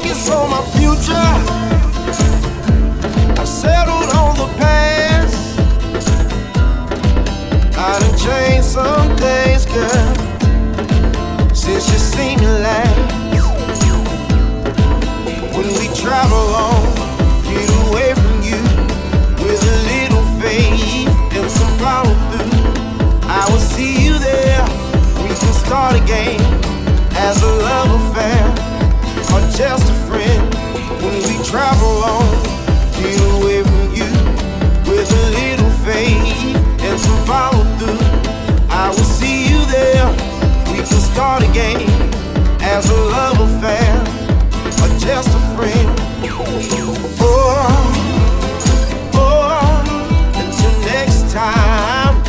Focused on my future. I've settled on the past. I done changed some things, girl. Since you seen me last. When we travel on, get away from you with a little faith and some follow through. I will see you there. We can start again as a love affair just a friend. When we travel on, get away from you with a little faith and follow through. I will see you there. We can start again as a or just a friend. Or, or until next time.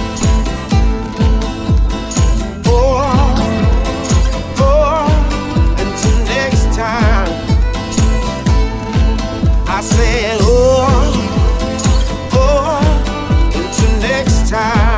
Time. I said. Oh, oh, or, or until next time.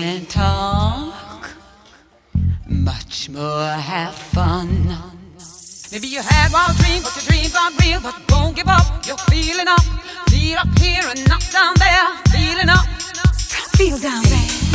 can talk, much more have fun. Maybe you had wild dreams, but your dreams aren't real, but don't give up. You're feeling up, feel up here and not down there. Feeling up, feel down there.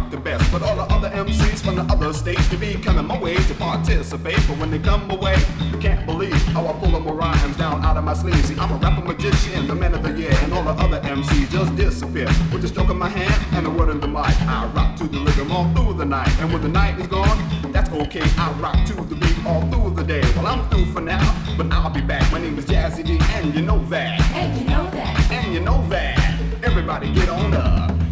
Rock the best. But all the other MCs from the other states, they be coming my way to participate. But when they come away, you can't believe how I pull them rhymes down out of my sleeves. See, I'm a rapper magician, the man of the year, and all the other MCs just disappear. With the stroke of my hand and the word in the mic, I rock to the rhythm all through the night. And when the night is gone, that's okay. I rock to the beat all through the day. Well, I'm through for now, but I'll be back. My name is Jazzy D, and you know that. And you know that. And you know that. Everybody get on up. Get on up.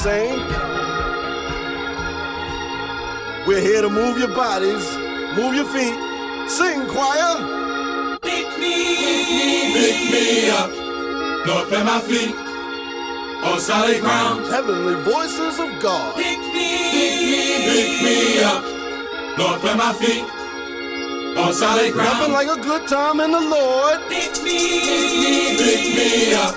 Sane. We're here to move your bodies, move your feet, sing choir. Pick me pick me, pick me up, Lord, plant my feet on solid ground. Heavenly voices of God. Pick me, pick me pick me up, Lord, plant my feet on solid Nothing ground. like a good time in the Lord. Pick me, pick me up,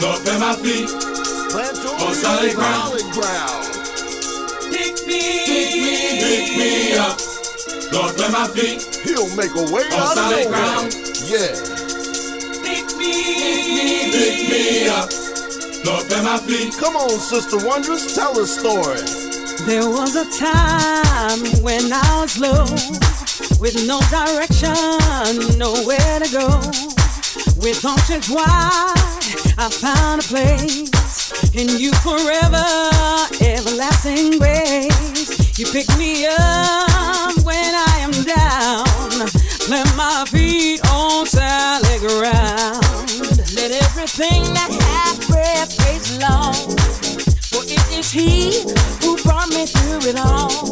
Lord, plant my feet. Plant your On feet solid ground. solid ground. Pick me, pick me up, Lord, plant my feet. He'll make a way On out solid nowhere. ground. Yeah. Pick me, pick me pick me up, Lord, plant my feet. Come on, Sister Wondrous, tell a story. There was a time when I was low, with no direction, nowhere to go. With options wide, I found a place in you forever, everlasting grace. You pick me up when I am down, plant my feet on solid ground. Let everything that hath breath praise Lord. For it is he who brought me through it all.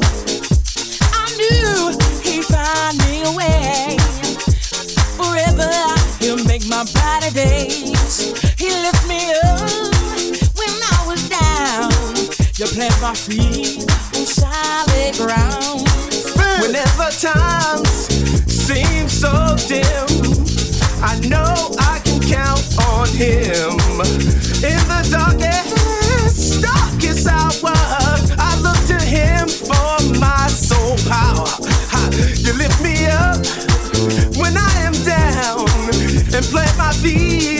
I knew he'd find me a way. Forever he'll make my brighter days. He lift me up You plant my feet on solid ground. Whenever times seem so dim, I know I can count on him. In the darkest, darkest hour, I look to him for my soul power. You lift me up when I am down and plant my feet